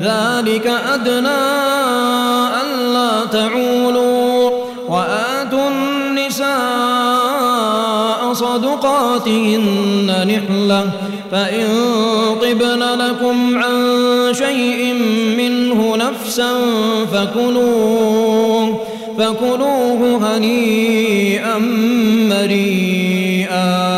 ذلك أدنى ألا تعولوا. وآتوا النساء صدقاتهن نحلة. فإن طبن لكم عن شيء منه نفسا فكلوه فكلوه هنيئا مريئا.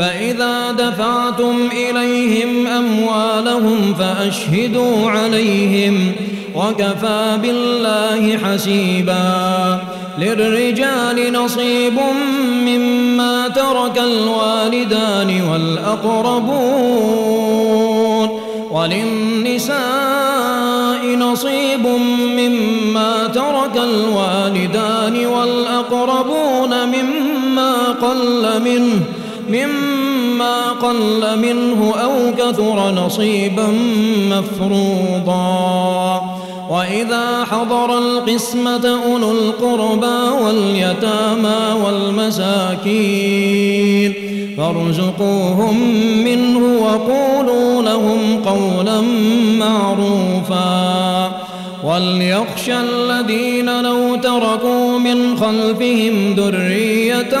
فإذا دفعتم إليهم أموالهم فأشهدوا عليهم وكفى بالله حسيبا للرجال نصيب مما ترك الوالدان والأقربون وللنساء نصيب مما ترك الوالدان والأقربون مما قل منه مما قل منه أو كثر نصيبا مفروضا. وإذا حضر القسمة أولو القربى واليتامى والمساكين فارزقوهم منه وقولوا لهم قولا معروفا. وليخشى الذين لو تركوا من خلفهم ذرية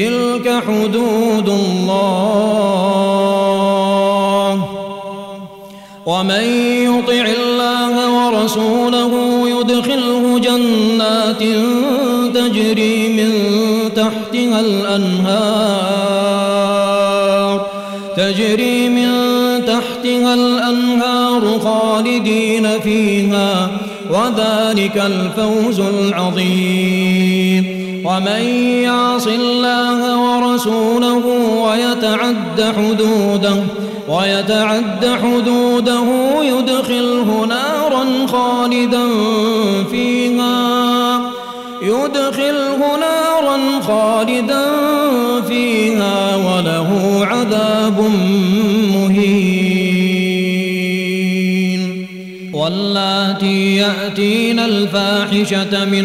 تلك حدود الله ومن يطع الله ورسوله يدخله جنات تجري من تحتها الأنهار تجري من تحتها الأنهار خالدين فيها وذلك الفوز العظيم ومن يعص الله ورسوله ويتعد حدوده ويتعد حدوده يدخله نارا خالدا فيها يدخله نارا خالدا فيها وله عذاب مهين. واللاتي يأتين الفاحشة من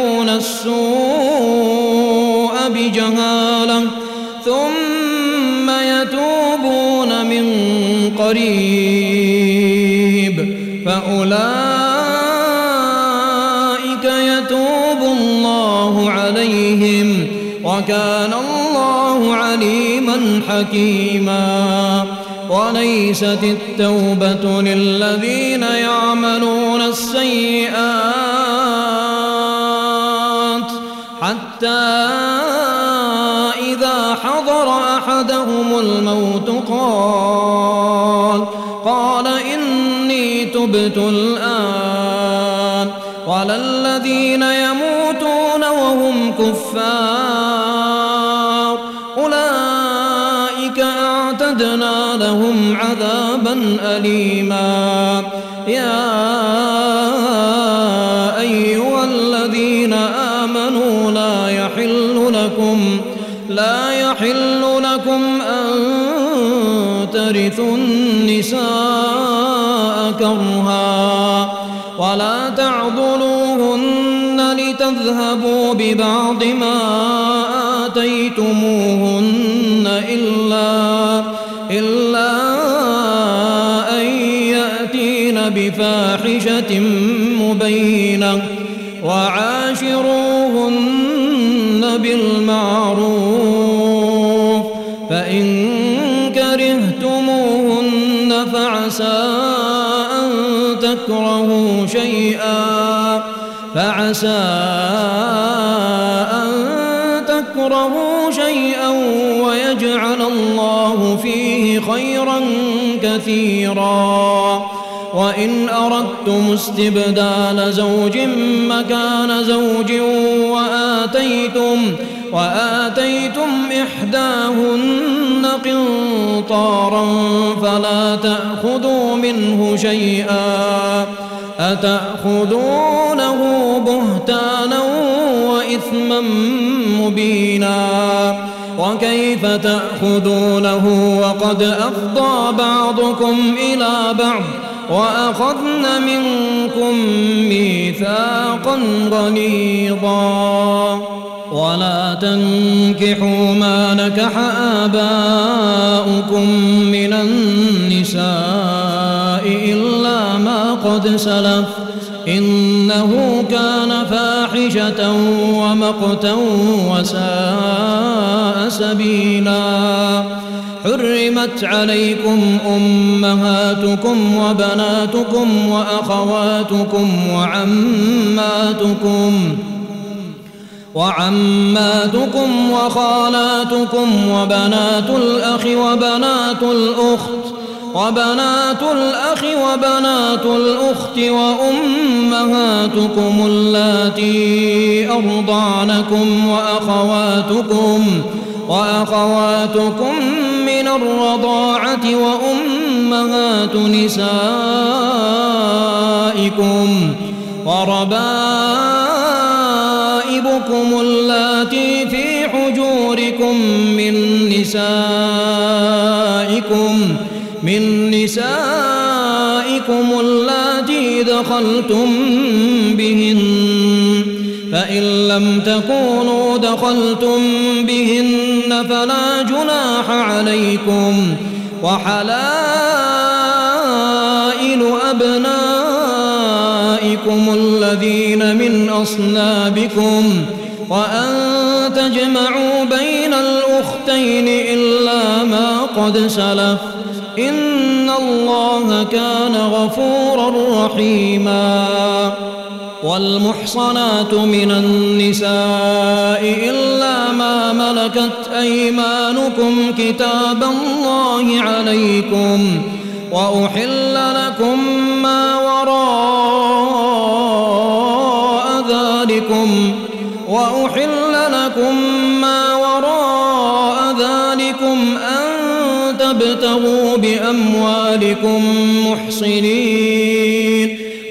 قريب. فأولئك يتوب الله عليهم وكان الله عليما حكيما. وليست التوبة للذين يعملون السيئات حتى إذا حضر أحدهم الموت قال تبت الآن ولا الذين يموتون وهم كفار. أولئك أعتدنا لهم عذابا أليما. يا أيها الذين آمنوا لا يحل لكم لا يحل لكم أن ترثوا ببعض ما آتيتموهن إلا إلا أن يأتين بفاحشة مبينة وعاشروهن بالمعروف فإن كرهتموهن فعسى أن تكرهوا شيئا فعسى كثيرا. وإن أردتم استبدال زوج مكان زوج وآتيتم وآتيتم إحداهن قنطارا فلا تأخذوا منه شيئا. أتأخذونه بهتانا وإثما مبينا. وكيف تأخذونه وقد أفضى بعضكم إلى بعض وأخذن منكم ميثاقا غليظا. ولا تنكحوا ما نكح آباؤكم من النساء إلا ما قد سلف. إنه كان فاحشة ومقتا وساء. سبيلاً. حرمت عليكم أمهاتكم وبناتكم وأخواتكم وعماتكم وعماتكم وخالاتكم وبنات الأخ وبنات الأخت وبنات الأخ وبنات الأخت وأمهاتكم اللاتي أرضعنكم وأخواتكم وأخواتكم من الرضاعة وأمهات نسائكم وربائبكم اللاتي في حجوركم من نسائكم من نسائكم اللاتي دخلتم بهن فإن لم تكونوا دخلتم بهن فلا جناح عليكم وحلائل أبنائكم الذين من أصلابكم وأن تجمعوا بين الأختين إلا ما قد سلف إن الله كان غفورا رحيما والمحصنات من النساء إلا ما ملكت أيمانكم كتاب الله عليكم وأحل لكم ما وراء ذلكم وأحل لكم ما وراء ذلكم أن تبتغوا بأموالكم محصنين.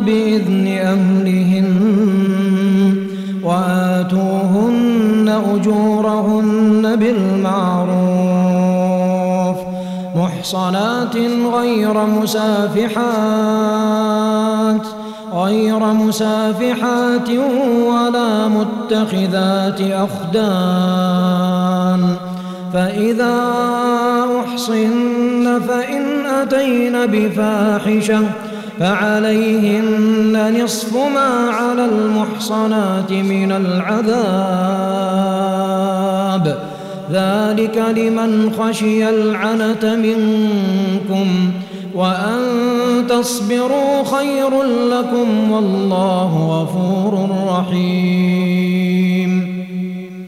بإذن أهلهن وآتوهن أجورهن بالمعروف محصنات غير مسافحات غير مسافحات ولا متخذات أخدان فإذا أحصن فإن أتين بفاحشة فعليهن نصف ما على المحصنات من العذاب. ذلك لمن خشي العنة منكم وأن تصبروا خير لكم والله غفور رحيم.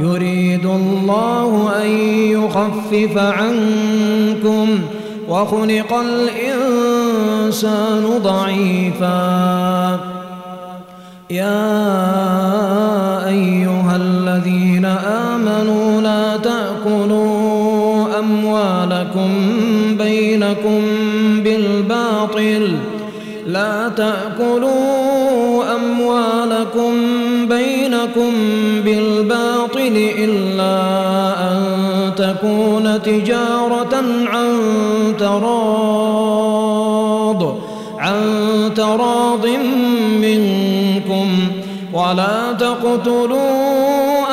يريد الله أن يخفف عنكم وخلق الإنسان ضعيفا. يا أيها الذين آمنوا لا تأكلوا أموالكم بينكم بالباطل. لا تأكلوا أموالكم بينكم إلا أن تكون تجارة عن تراض عن تراض منكم. ولا تقتلوا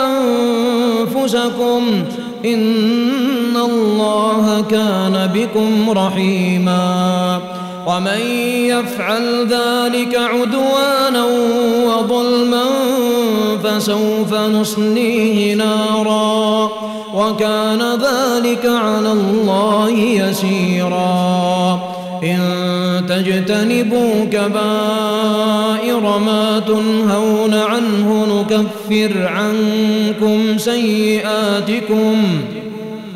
أنفسكم. إن الله كان بكم رحيما. ومن يفعل ذلك عدوانا وظلما فسوف نصليه نارا وكان ذلك على الله يسيرا. إن تجتنبوا كبائر ما تنهون عنه نكفر عنكم سيئاتكم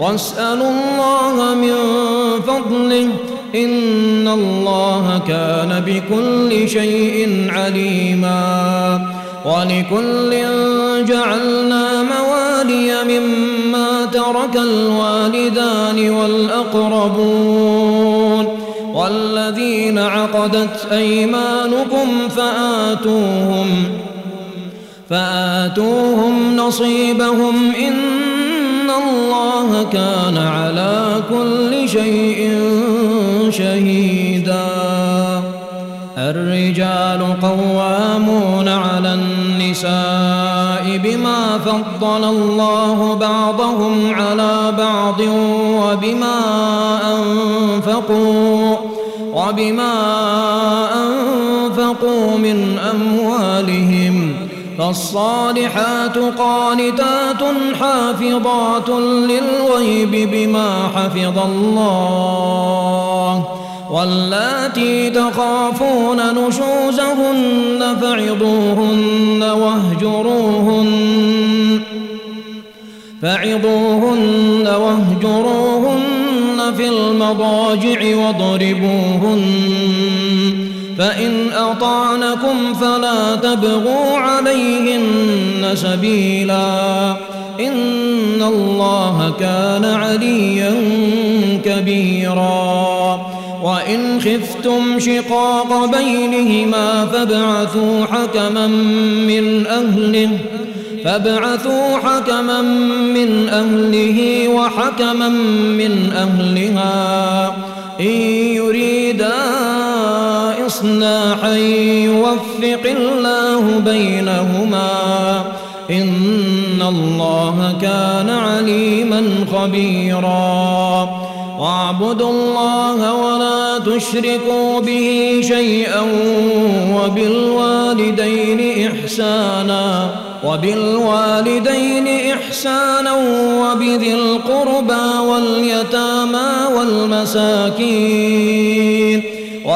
واسألوا الله من فضله إن الله كان بكل شيء عليما ولكل جعلنا موالي مما ترك الوالدان والأقربون والذين عقدت أيمانكم فآتوهم فآتوهم نصيبهم إن الله كان على كل شيء شهيدا. الرجال قوامون على النساء بما فضل الله بعضهم على بعض وبما أنفقوا وبما أنفقوا من أموالهم فالصالحات قانتات حافظات للغيب بما حفظ الله واللاتي تخافون نشوزهن فعظوهن واهجروهن فعظوهن واهجروهن في المضاجع واضربوهن فإن أطعنكم فلا تبغوا عليهن سبيلا. إن الله كان عليا كبيرا. وإن خفتم شقاق بينهما فابعثوا حكما من أهله فابعثوا حكما من أهله وحكما من أهلها. إن يريدا إصلاحا يوفق الله بينهما. إن الله كان عليما خبيرا. واعبدوا الله ولا تشركوا به شيئا وبالوالدين إحسانا وبالوالدين إحسانا وبذي القربى واليتامى والمساكين.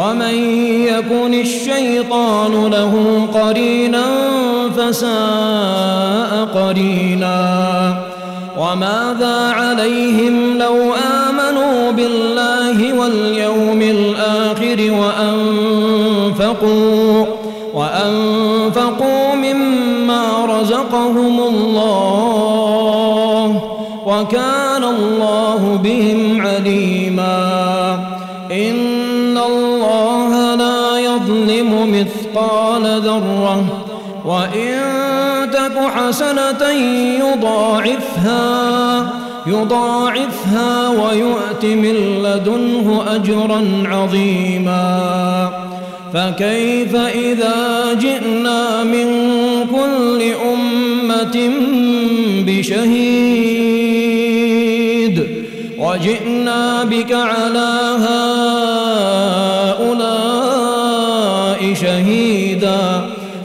ومن يكن الشيطان له قرينا فساء قرينا. وماذا عليهم لو آمنوا بالله واليوم الآخر وأنفقوا وأنفقوا مما رزقهم الله وكان وإن تك حسنة يضاعفها يضاعفها ويؤت من لدنه أجرا عظيما. فكيف إذا جئنا من كل أمة بشهيد وجئنا بك على هؤلاء شهيدا؟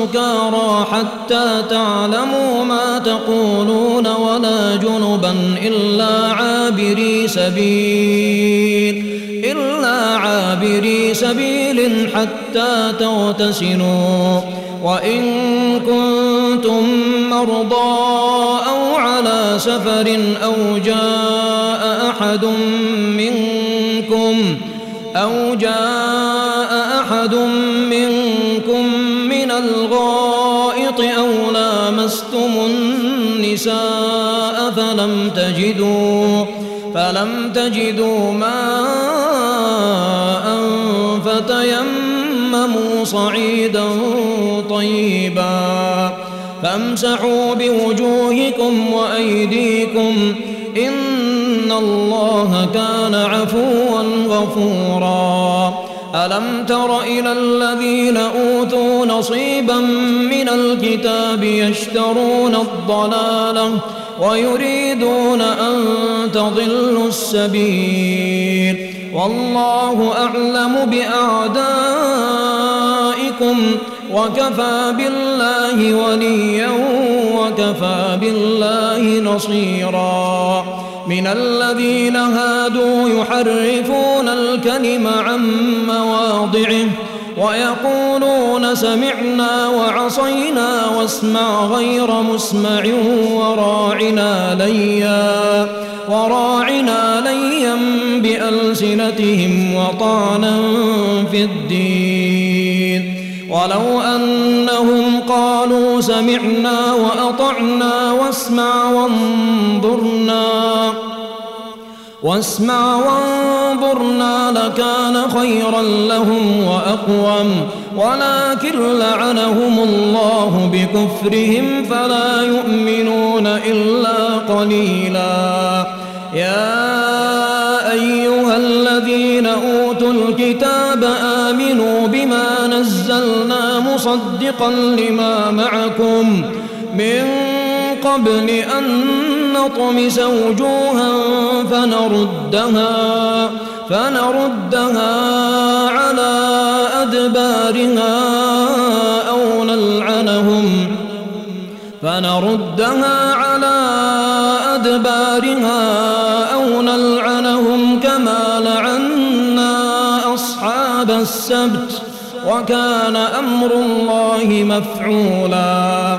سكارى حتى تعلموا ما تقولون ولا جنبا إلا عابري سبيل إلا عابري سبيل حتى تغتسلوا وإن كنتم مرضى أو على سفر أو جاء أحد منكم أو جاء فلم تجدوا فلم تجدوا ماء فتيمموا صعيدا طيبا فامسحوا بوجوهكم وأيديكم إن الله كان عفوا غفورا ألم تر إلى الذين أوتوا نصيبا من الكتاب يشترون الضلالة ويريدون أن تضلوا السبيل. والله أعلم بأعدائكم وكفى بالله وليا وكفى بالله نصيرا. من الذين هادوا يحرفون الكلم عن مواضعه ويقولون سمعنا وعصينا واسمع غير مسمع وراعنا ليا وراعنا ليا بألسنتهم وطعنا في الدين. ولو أنهم قالوا سمعنا وأطعنا واسمع وانظرنا واسمع وانظرنا لكان خيرا لهم وأقوم. ولكن لعنهم الله بكفرهم فلا يؤمنون إلا قليلا. يا أيها الذين أوتوا الكتاب آمنوا بما نزلنا مصدقا لما معكم. من قبل أن نطمس وجوها فنردها فنردها على أدبارها أو نلعنهم فنردها على أدبارها أو نلعنهم كما لعنا أصحاب السبت وكان أمر الله مفعولا.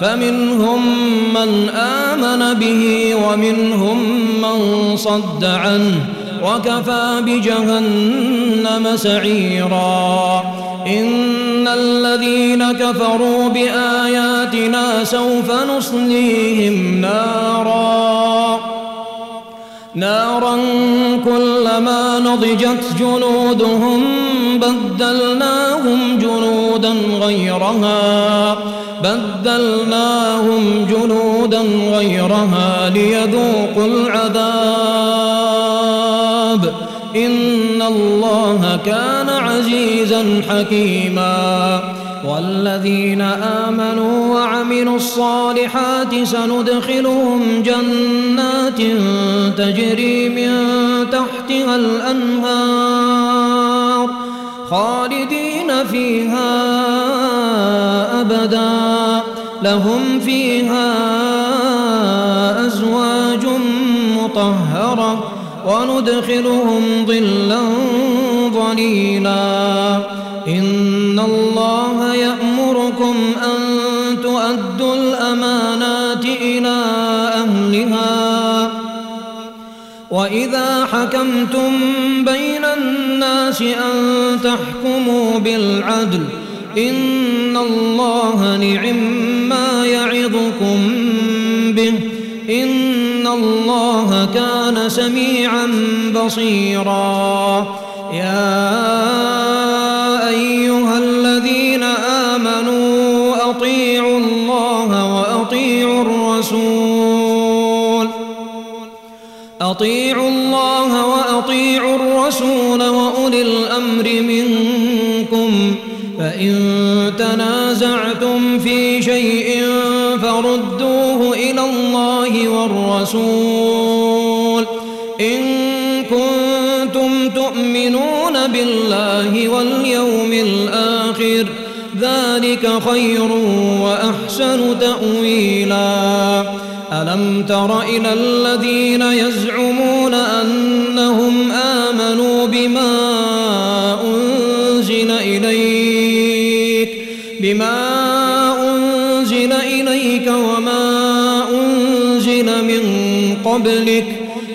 فمنهم من آمن به ومنهم من صد عنه وكفى بجهنم سعيرا. إن الذين كفروا بآياتنا سوف نصليهم نارا. نارا كلما نضجت جنودهم بدلناهم جنودا غيرها. بدلناهم جنودا غيرها ليذوقوا العذاب. إن الله كان عزيزا حكيما. والذين آمنوا وعملوا الصالحات سندخلهم جنات تجري من تحتها الأنهار خالدين فيها أبدا. لهم فيها أزواج مطهرة وندخلهم ظلا ظليلا. إن الله يأمركم أن تؤدوا الأمانات إلى أهلها. وإذا حكمتم بين الناس أن تحكموا بالعدل إن الله نعم ما يعظكم به إن الله كان سميعا بصيرا. يا أيها الذين آمنوا أطيعوا الله وأطيعوا الرسول. أطيعوا الله وأطيعوا الرسول فإن تنازعتم في شيء فردوه إلى الله والرسول. إن كنتم تؤمنون بالله واليوم الآخر ذلك خير وأحسن تأويلا. ألم تر إلى الذين يزعمون أنهم آمنوا بما قبلك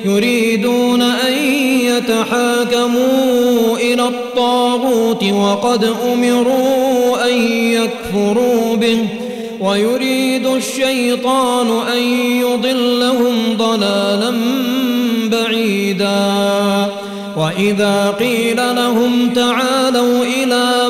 يريدون أن يتحاكموا إلى الطاغوت وقد أمروا أن يكفروا به ويريد الشيطان أن يضلهم ضلالا بعيدا. وإذا قيل لهم تعالوا إلى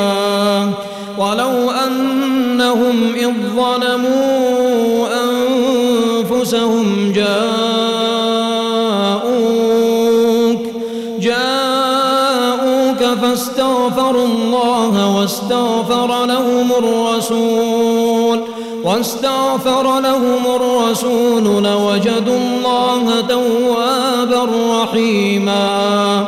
لهم الرسول واستغفر لهم الرسول لوجدوا الله توابا رحيما.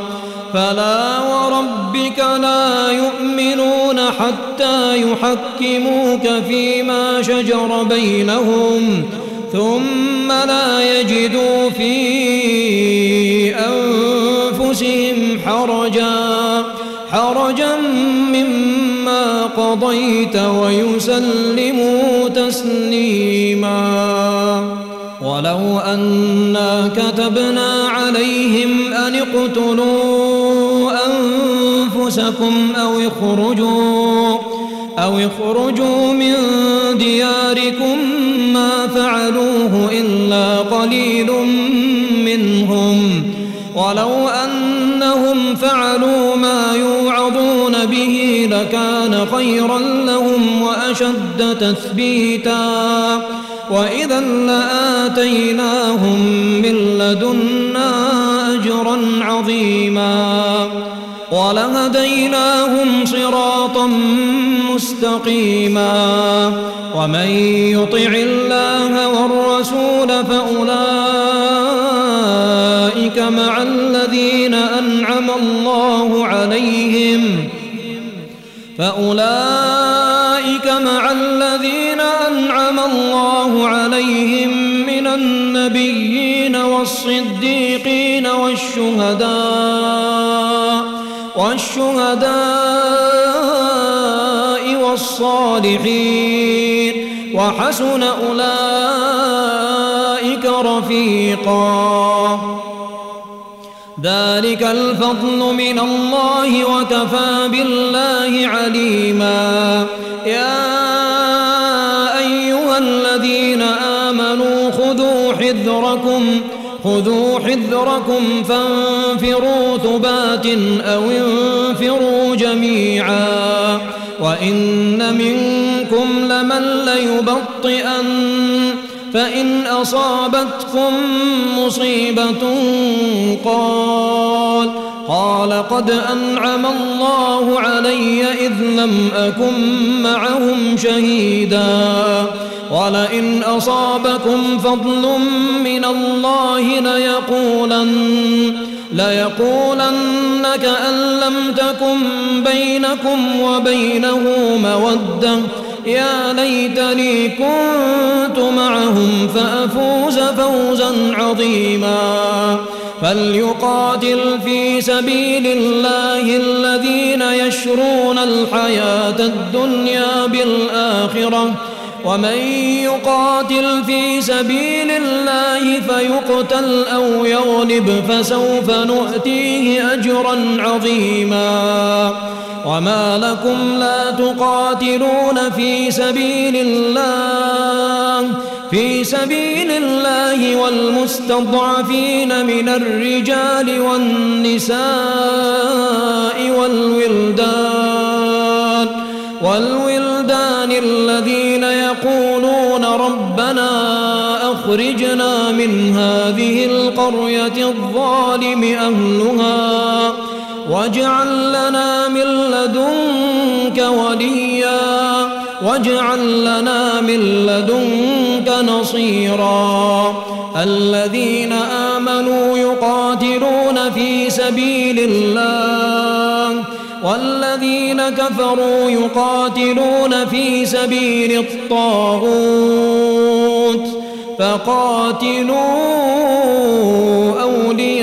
فلا وربك لا يؤمنون حتى يحكموك فيما شجر بينهم ثم لا يجدوا في أنفسهم حرجا حرجا مما قضيت ويسلموا تسليما. ولو أنا كتبنا عليهم أن اقتلوا أنفسكم أو اخرجوا أو اخرجوا من دياركم ما فعلوه إلا قليل منهم. ولو أنهم فعلوا لكان خيرا لهم وأشد تثبيتا. وإذا لآتيناهم من لدنا أجرا عظيما. ولهديناهم صراطا مستقيما. ومن يطع الله فأولئك مع الذين أنعم الله عليهم من النبيين والصديقين والشهداء والشهداء والصالحين. وحسن أولئك رفيقا. ذلك الفضل من الله وكفى بالله عليما. يا أيها الذين آمنوا خذوا حذركم خذوا حذركم فانفروا ثبات أو انفروا جميعا. وإن منكم لمن ليبطئن فإن أصابتكم مصيبة قال قال قد أنعم الله علي إذ لم أكن معهم شهيدا. ولئن أصابكم فضل من الله ليقولن ليقولن كأن لم تكن بينكم وبينه مودة. يا ليتني كنت معهم فأفوز فوزا عظيما. فليقاتل في سبيل الله الذين يشرون الحياة الدنيا بالآخرة. ومن يقاتل في سبيل الله فيقتل أو يغلب فسوف نؤتيه أجرا عظيما. وما لكم لا تقاتلون في سبيل الله في سبيل الله والمستضعفين من الرجال والنساء والولدان والولدان الذين يقولون ربنا أخرجنا من هذه القرية الظالم أهلها واجعل لنا من لدنك وليا. واجعل لنا من لدنك نصيرا. الذين آمنوا يقاتلون في سبيل الله. والذين كفروا يقاتلون في سبيل الطاغوت. فقاتلوا أولياء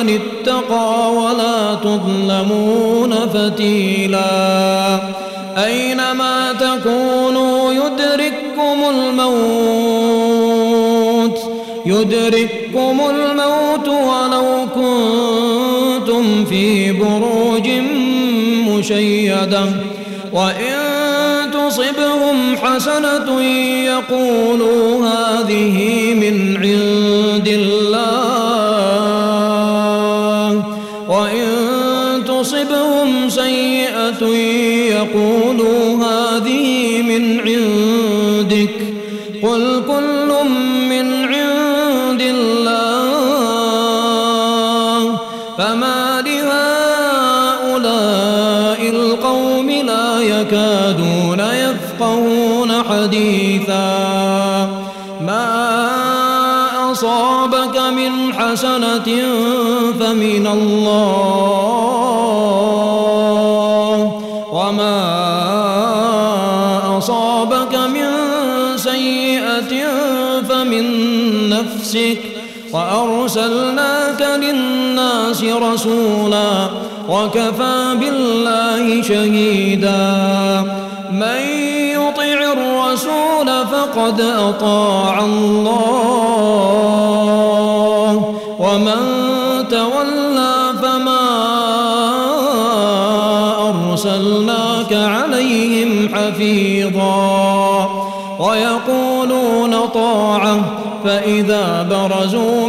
لمن اتقى ولا تظلمون فتيلا. أينما تكونوا يدرككم الموت يدرككم الموت ولو كنتم في بروج مشيدة. وإن تصبهم حسنة يقولوا هذه من عند الله. ¡Sí! رسولا وكفى بالله شهيدا. من يطع الرسول فقد أطاع الله. ومن تولى فما أرسلناك عليهم حفيظا. ويقولون طاعة فإذا برزوا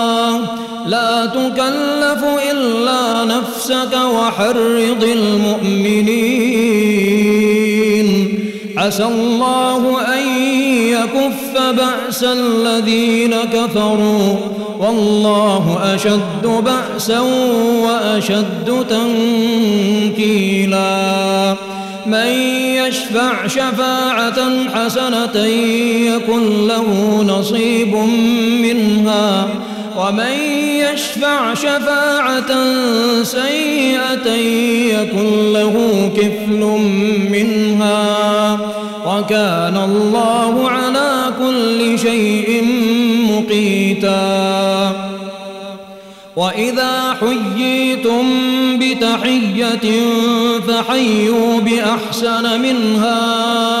لا تكلف إلا نفسك وحرض المؤمنين. عسى الله أن يكف بأس الذين كفروا. والله أشد بأسا وأشد تنكيلا. من يشفع شفاعة حسنة يكن له نصيب منها. ومن يشفع شفاعة سيئة يكن له كفل منها وكان الله على كل شيء مقيتا. وإذا حييتم بتحية فحيوا بأحسن منها.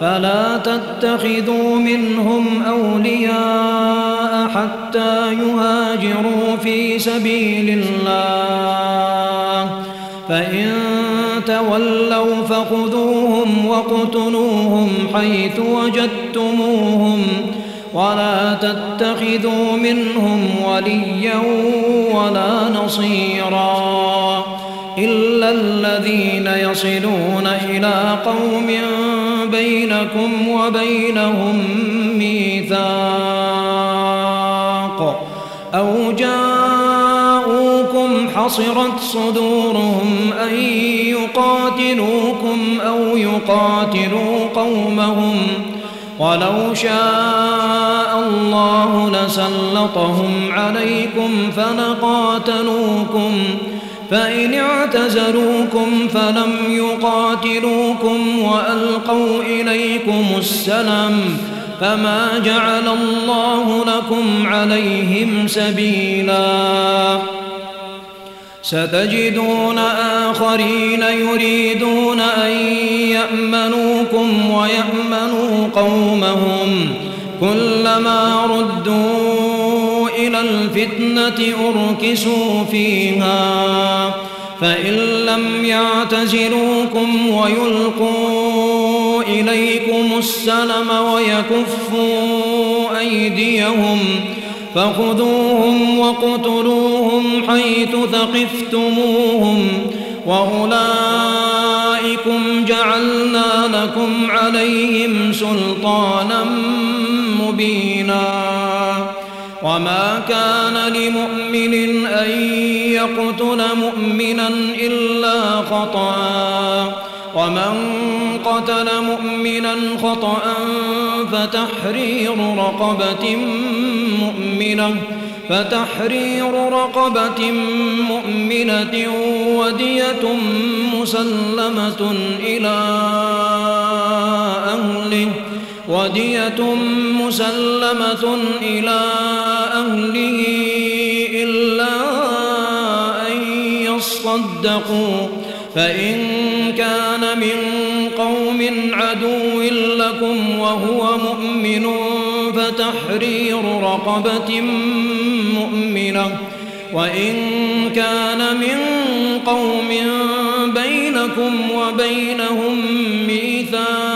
فلا تتخذوا منهم أولياء حتى يهاجروا في سبيل الله. فإن تولوا فخذوهم واقتلوهم حيث وجدتموهم. ولا تتخذوا منهم وليا ولا نصيرا إلا الذين يصلون إلى قوم بينكم وبينهم ميثاق أو جاءوكم حصرت صدورهم أن يقاتلوكم أو يقاتلوا قومهم ولو شاء الله لسلطهم عليكم فلقاتلوكم فإن اعتزلوكم فلم يقاتلوكم وألقوا إليكم السلم فما جعل الله لكم عليهم سبيلا. ستجدون آخرين يريدون أن يأمنوكم ويأمنوا قومهم كلما ردوا الفتنة أركسوا فيها فإن لم يعتزلوكم ويلقوا إليكم السلم ويكفوا أيديهم فخذوهم واقتلوهم حيث ثقفتموهم وأولئكم جعلنا لكم عليهم سلطانا مبينا. وما كان لمؤمن أن يقتل مؤمنا إلا خطأ ومن قتل مؤمنا خطأ فتحرير رقبة مؤمنة فتحرير رقبة مؤمنة ودية مسلمة إلى أهله ودية مسلمة إلى أهله إلا أن يصدقوا. فإن كان من قوم عدو لكم وهو مؤمن فتحرير رقبة مؤمنة. وإن كان من قوم بينكم وبينهم ميثاق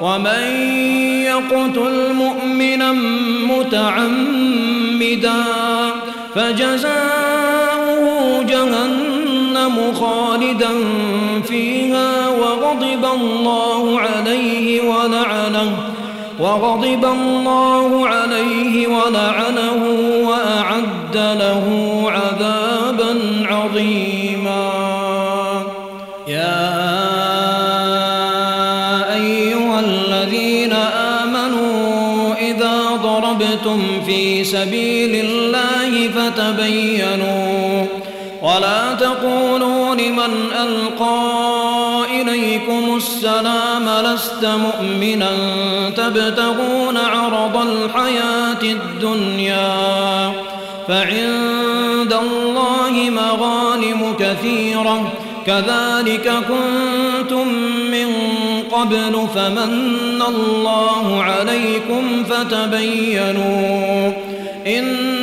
ومن يقتل مؤمنا متعمدا فجزاؤه جهنم خالدا فيها وغضب الله عليه ولعنه وغضب الله عليه ولعنه وأعد له لمن ألقى إليكم السلام لست مؤمنا. تبتغون عرض الحياة الدنيا فعند الله مغانم كثيرة. كذلك كنتم من قبل فمن الله عليكم فتبينوا. إن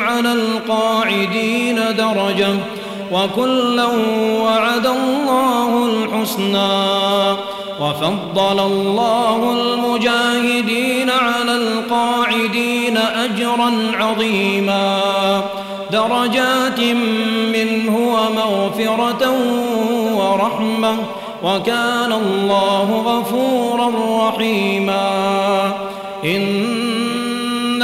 على القاعدين درجة وكلا وعد الله الحسنى وفضل الله المجاهدين على القاعدين أجرا عظيما. درجات منه ومغفرة ورحمة وكان الله غفورا رحيما.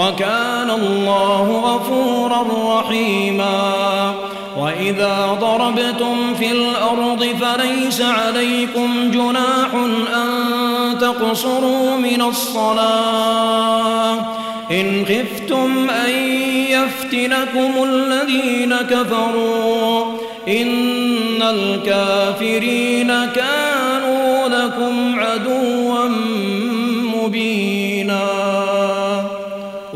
وكان الله غفورا رحيما. وإذا ضربتم في الأرض فليس عليكم جناح أن تقصروا من الصلاة. إن خفتم أن يفتنكم الذين كفروا. إن الكافرين كانوا لكم عدوا مبينا.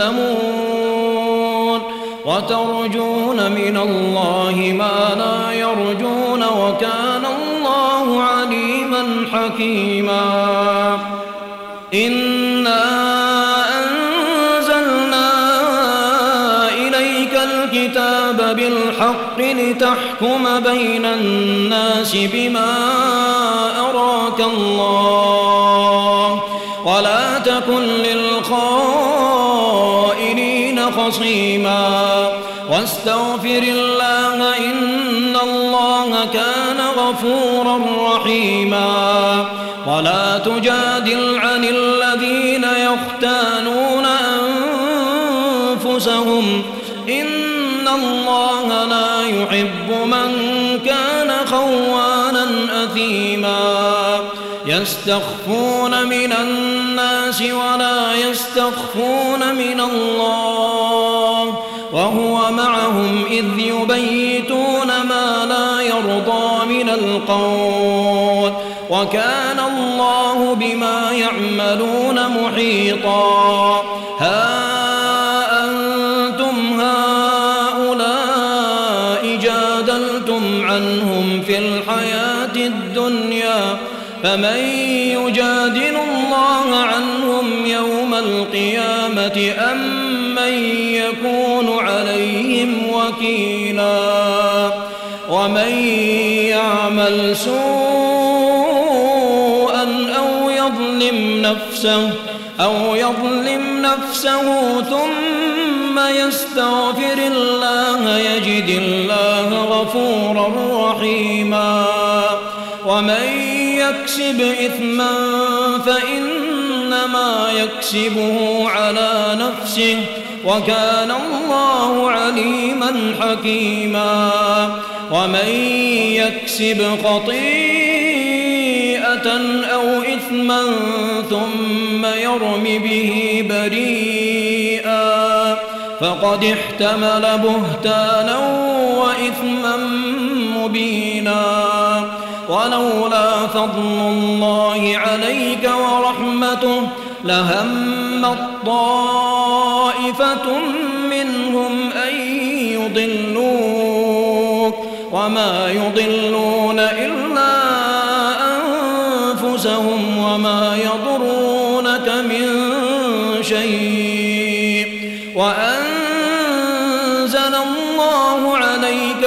تألمون وترجون من الله ما لا يرجون وكان الله عليما حكيما إنا أنزلنا إليك الكتاب بالحق لتحكم بين الناس بما أراك الله ولا تكن للخائنين خصيما. واستغفر الله إن الله كان غفورا رحيما. ولا تجادل عن الذين يختانون أنفسهم. إن الله لا يحب من كان خوانا أثيما. يستخفون من الناس ولا يستخفون من الله. وهو معهم إذ يبيتون ما لا يرضى من القول وكان الله بما يعملون محيطا. ها أنتم هؤلاء جادلتم عنهم في الحياة الدنيا فمن نفسه أو يظلم نفسه ثم يستغفر الله يجد الله غفورا رحيما ومن يكسب إثما فإنما يكسبه على نفسه وكان الله عليما حكيما ومن يكسب أو إثما ثم يرم به بريئا فقد احتمل بهتانا وإثما مبينا ولولا فضل الله عليك ورحمته لهم طائفة منهم أن يضلوك وما يضلون إلا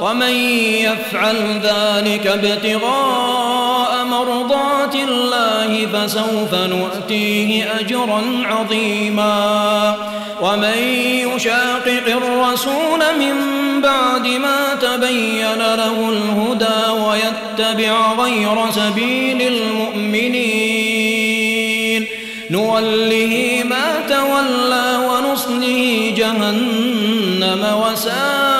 ومن يفعل ذلك ابتغاء مرضات الله فسوف نؤتيه أجرا عظيما. ومن يشاقق الرسول من بعد ما تبين له الهدى ويتبع غير سبيل المؤمنين. نوله ما تولى ونصله جهنم وساءت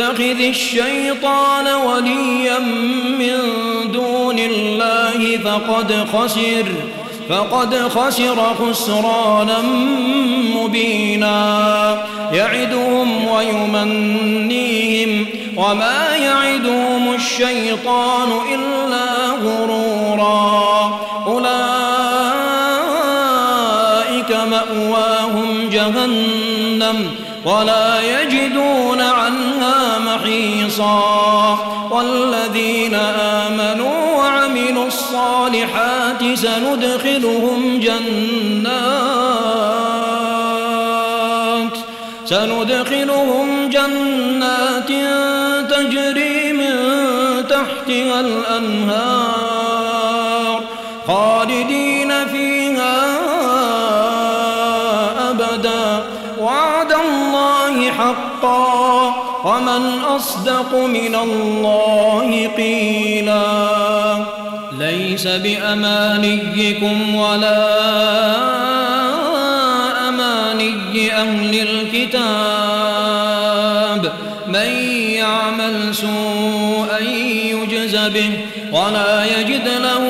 يتخذ الشيطان وليا من دون الله فقد خسر فقد خسر خسرانا مبينا. يعدهم ويمنيهم وما يعدهم الشيطان إلا غرورا. أولئك مأواهم جهنم ولا يجدون محيصا والذين آمنوا وعملوا الصالحات سندخلهم جنات سندخلهم جنات تجري من تحتها الأنهار. ومن أصدق من الله قيلا ليس بأمانيكم ولا أماني أهل الكتاب من يعمل سوءا يجز به ولا يجد له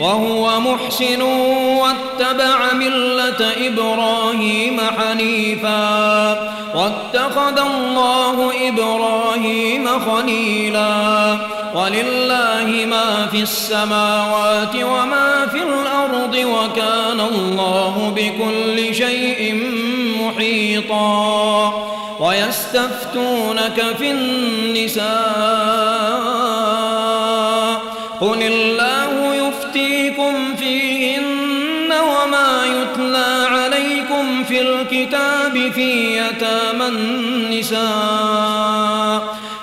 وهو محسن واتبع ملة إبراهيم حنيفا واتخذ الله إبراهيم خليلا ولله ما في السماوات وما في الأرض وكان الله بكل شيء محيطا ويستفتونك في النساء قل الله في الكتاب في يتامى النساء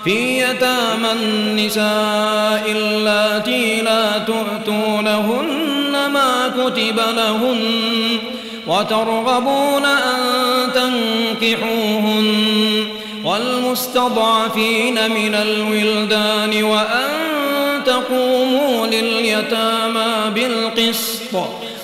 في يتامى النساء اللاتي لا تؤتونهن ما كتب لهن وترغبون أن تنكحوهن والمستضعفين من الولدان وأن تقوموا لليتامى بالقسط.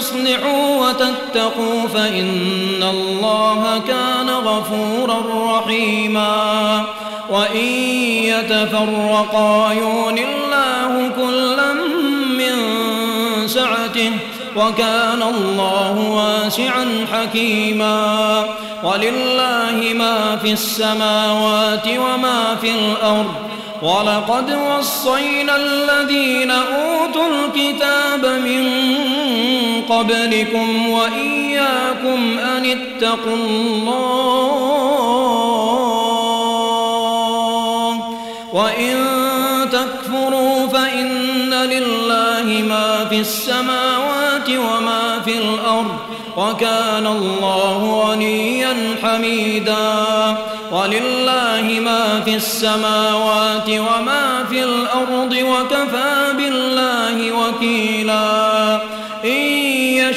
تصلحوا وتتقوا فإن الله كان غفورا رحيما. وإن يتفرقا يون الله كلا من سعته وكان الله واسعا حكيما. ولله ما في السماوات وما في الأرض. ولقد وصينا الذين أوتوا الكتاب من قبلكم وإياكم أن اتقوا الله وإن تكفروا فإن لله ما في السماوات وما في الأرض وكان الله غنيا حميدا ولله ما في السماوات وما في الأرض وكفى بالله وكيلا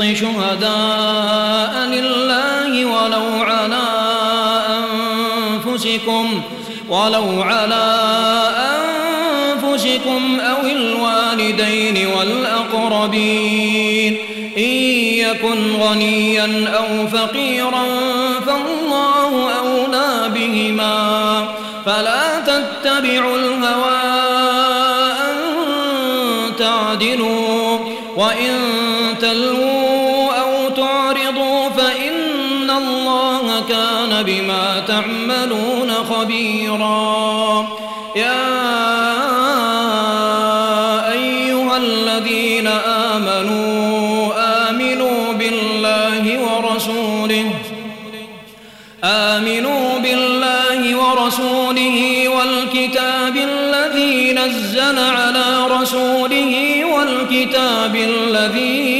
بالقسط شهداء لله ولو على أنفسكم ولو على أنفسكم أو الوالدين والأقربين. إن يكن غنيا أو فقيرا فالله أولى بهما. فلا تتبعوا الهوى بما تعملون خبيرا. يا أيها الذين آمنوا آمنوا بالله ورسوله آمنوا بالله ورسوله والكتاب الذي نزل على رسوله والكتاب الذي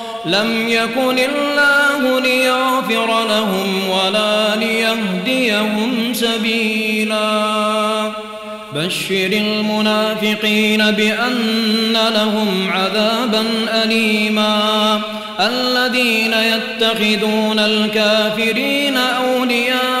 لم يكن الله ليغفر لهم ولا ليهديهم سبيلا. بشر المنافقين بأن لهم عذابا أليما. الذين يتخذون الكافرين أولياء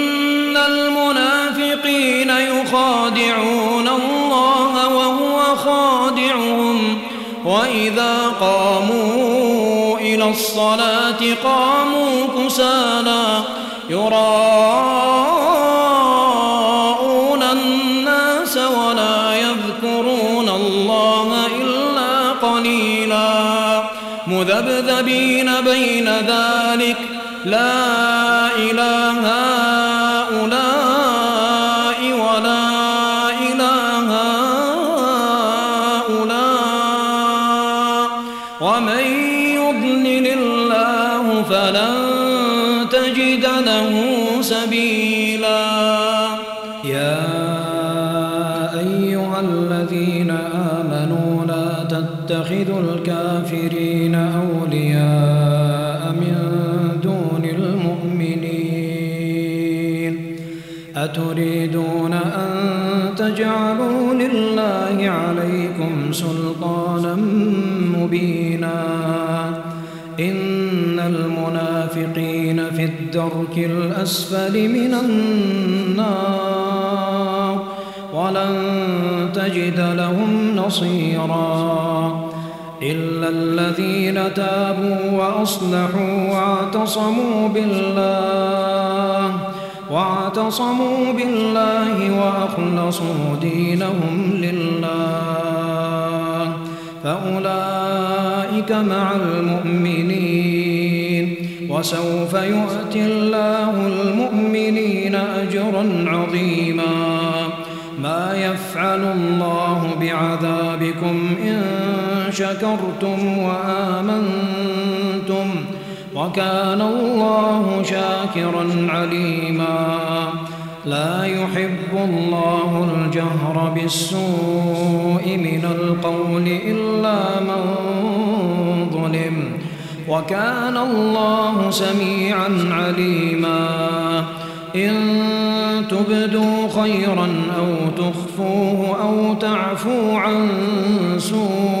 وإذا قاموا إلى الصلاة قاموا كسالا يراءون الناس ولا يذكرون الله إلا قليلا مذبذبين بين ذلك لا سلطانا مبينا. إن المنافقين في الدرك الأسفل من النار. ولن تجد لهم نصيرا. إلا الذين تابوا وأصلحوا واعتصموا بالله. واعتصموا بالله وأخلصوا دينهم لله. فأولئك مع المؤمنين. وسوف يؤتي الله المؤمنين أجرا عظيما. ما يفعل الله بعذابكم إن شكرتم وآمنتم. وكان الله شاكرا عليما. لا يحب الله الجهر بالسوء من القول إلا من ظلم. وكان الله سميعا عليما. إن تبدوا خيرا أو تخفوه أو تعفو عن سوء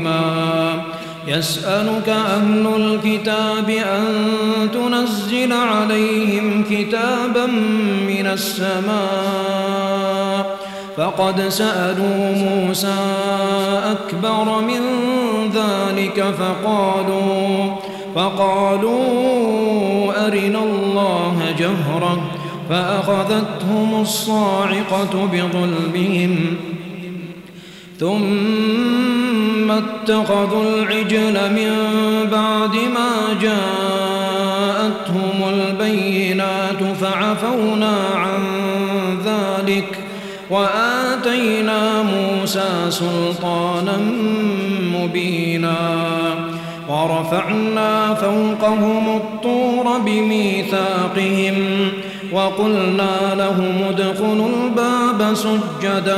يسألك أهل الكتاب أن تنزل عليهم كتابا من السماء. فقد سألوا موسى أكبر من ذلك فقالوا فقالوا أرنا الله جهرة. فأخذتهم الصاعقة بظلمهم. ثم اتخذوا العجل من بعد ما جاءتهم البينات فعفونا عن ذلك وآتينا آتينا موسى سلطانا مبينا ورفعنا فوقهم الطور بميثاقهم وقلنا لهم ادخلوا الباب سجدا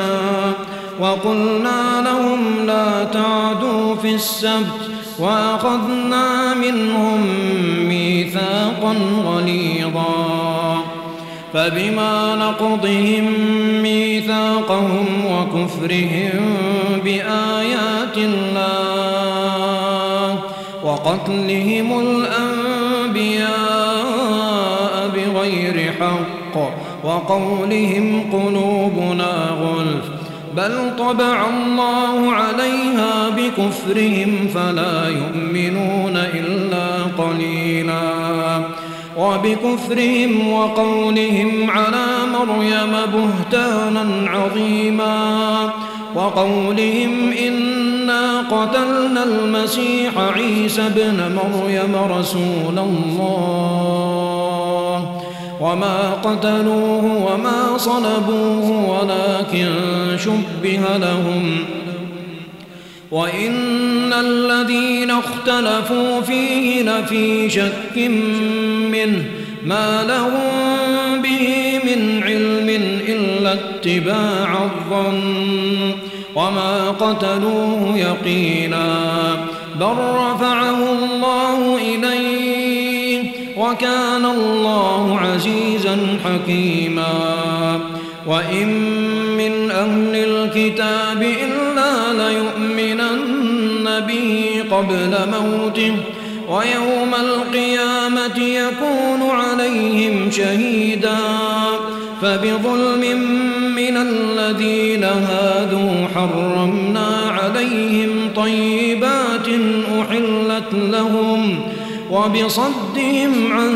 وقلنا لهم لا تعدوا في السبت وأخذنا منهم ميثاقا غليظا. فبما نقضهم ميثاقهم وكفرهم بآيات الله وقتلهم الأنبياء بغير حق وقولهم قلوبنا غلف بل طبع الله عليها بكفرهم فلا يؤمنون إلا قليلا وبكفرهم وقولهم على مريم بهتانا عظيما وقولهم إنا قتلنا المسيح عيسى ابن مريم رسول الله وما قتلوه وما صلبوه ولكن شبه لهم. وإن الذين اختلفوا فيه لفي شك منه ما لهم به من علم إلا اتباع الظن. وما قتلوه يقينا بل رفعه الله إليه. وكان الله عزيزا حكيما. وإن من أهل الكتاب إلا ليؤمنن به قبل موته ويوم القيامة يكون عليهم شهيدا. فبظلم من الذين هادوا حرمنا عليهم طيبات أحلت لهم وبصدهم عن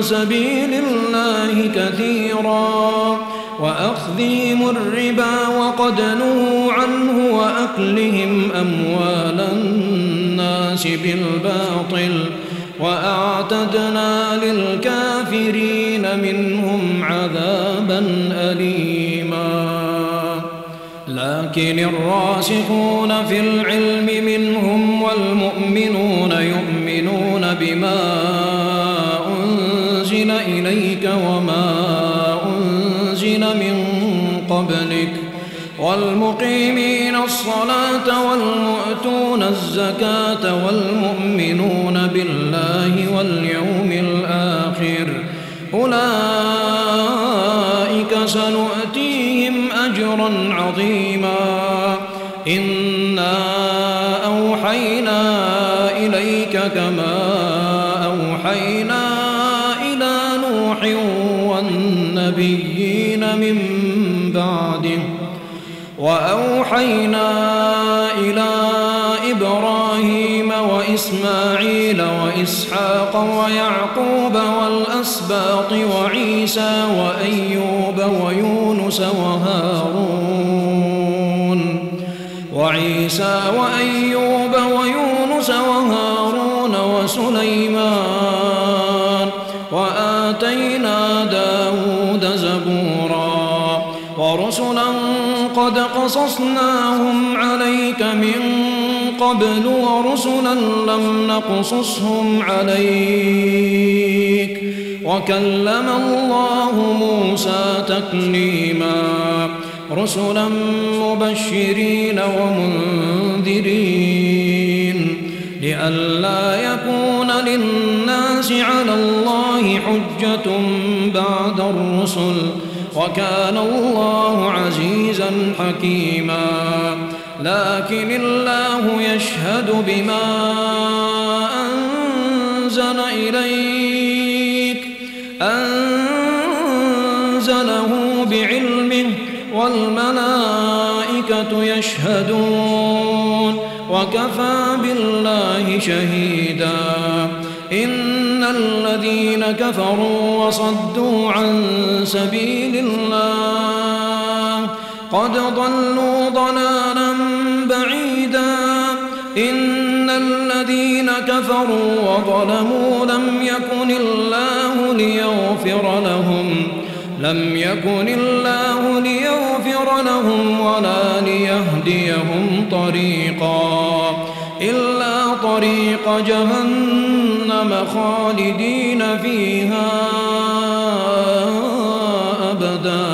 سبيل الله كثيرا وأخذهم الربا وقد نهوا عنه وأكلهم أموال الناس بالباطل وأعتدنا للكافرين منهم عذابا أليما. لكن الراسخون في العلم منهم والمؤمنون بما أنزل إليك وما أنزل من قبلك والمقيمين الصلاة والمؤتون الزكاة والمؤمنون بالله واليوم الآخر أولئك سنؤتيهم أجرا عظيما إنا أوحينا إليك كما وأوحينا إلى إبراهيم وإسماعيل وإسحاق ويعقوب والأسباط وعيسى وأيوب ويونس وهارون وعيسى وأيوب ويونس وهارون قد قصصناهم عليك من قبل ورسلا لم نقصصهم عليك. وكلم الله موسى تكليما. رسلا مبشرين ومنذرين. لئلا يكون للناس على الله حجة بعد الرسل. وكان الله عزيزا حكيما. لكن الله يشهد بما أنزل إليك. أنزله بعلمه والملائكة يشهدون. وكفى بالله شهيدا. إن الذين كفروا وصدوا عن سبيل الله قد ضلوا ضلالا بعيدا. إن الذين كفروا وظلموا لم يكن الله ليغفر لهم لم يكن الله ليغفر لهم ولا ليهديهم طريقا. إلا طريق جهنم خالدين فيها أبدا.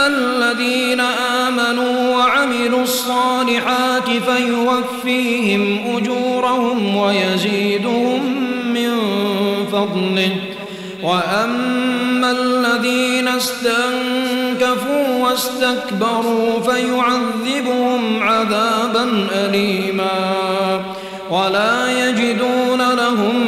الذين آمنوا وعملوا الصالحات فيوفيهم أجورهم ويزيدهم من فضله. وأما الذين استنكفوا واستكبروا فيعذبهم عذابا أليما. ولا يجدون لهم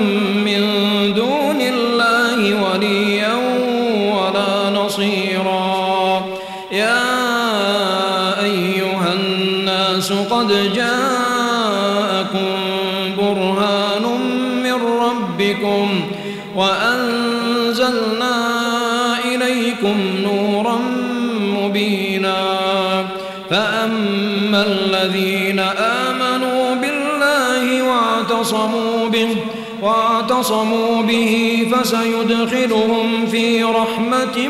الذين آمنوا بالله واعتصموا به واعتصموا به فسيدخلهم في رحمة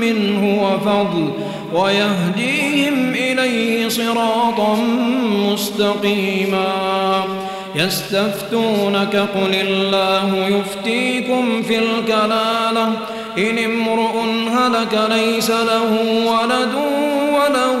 منه وفضل ويهديهم إليه صراطا مستقيما. يستفتونك قل الله يفتيكم في الكلالة إن امرؤ هلك ليس له ولد وله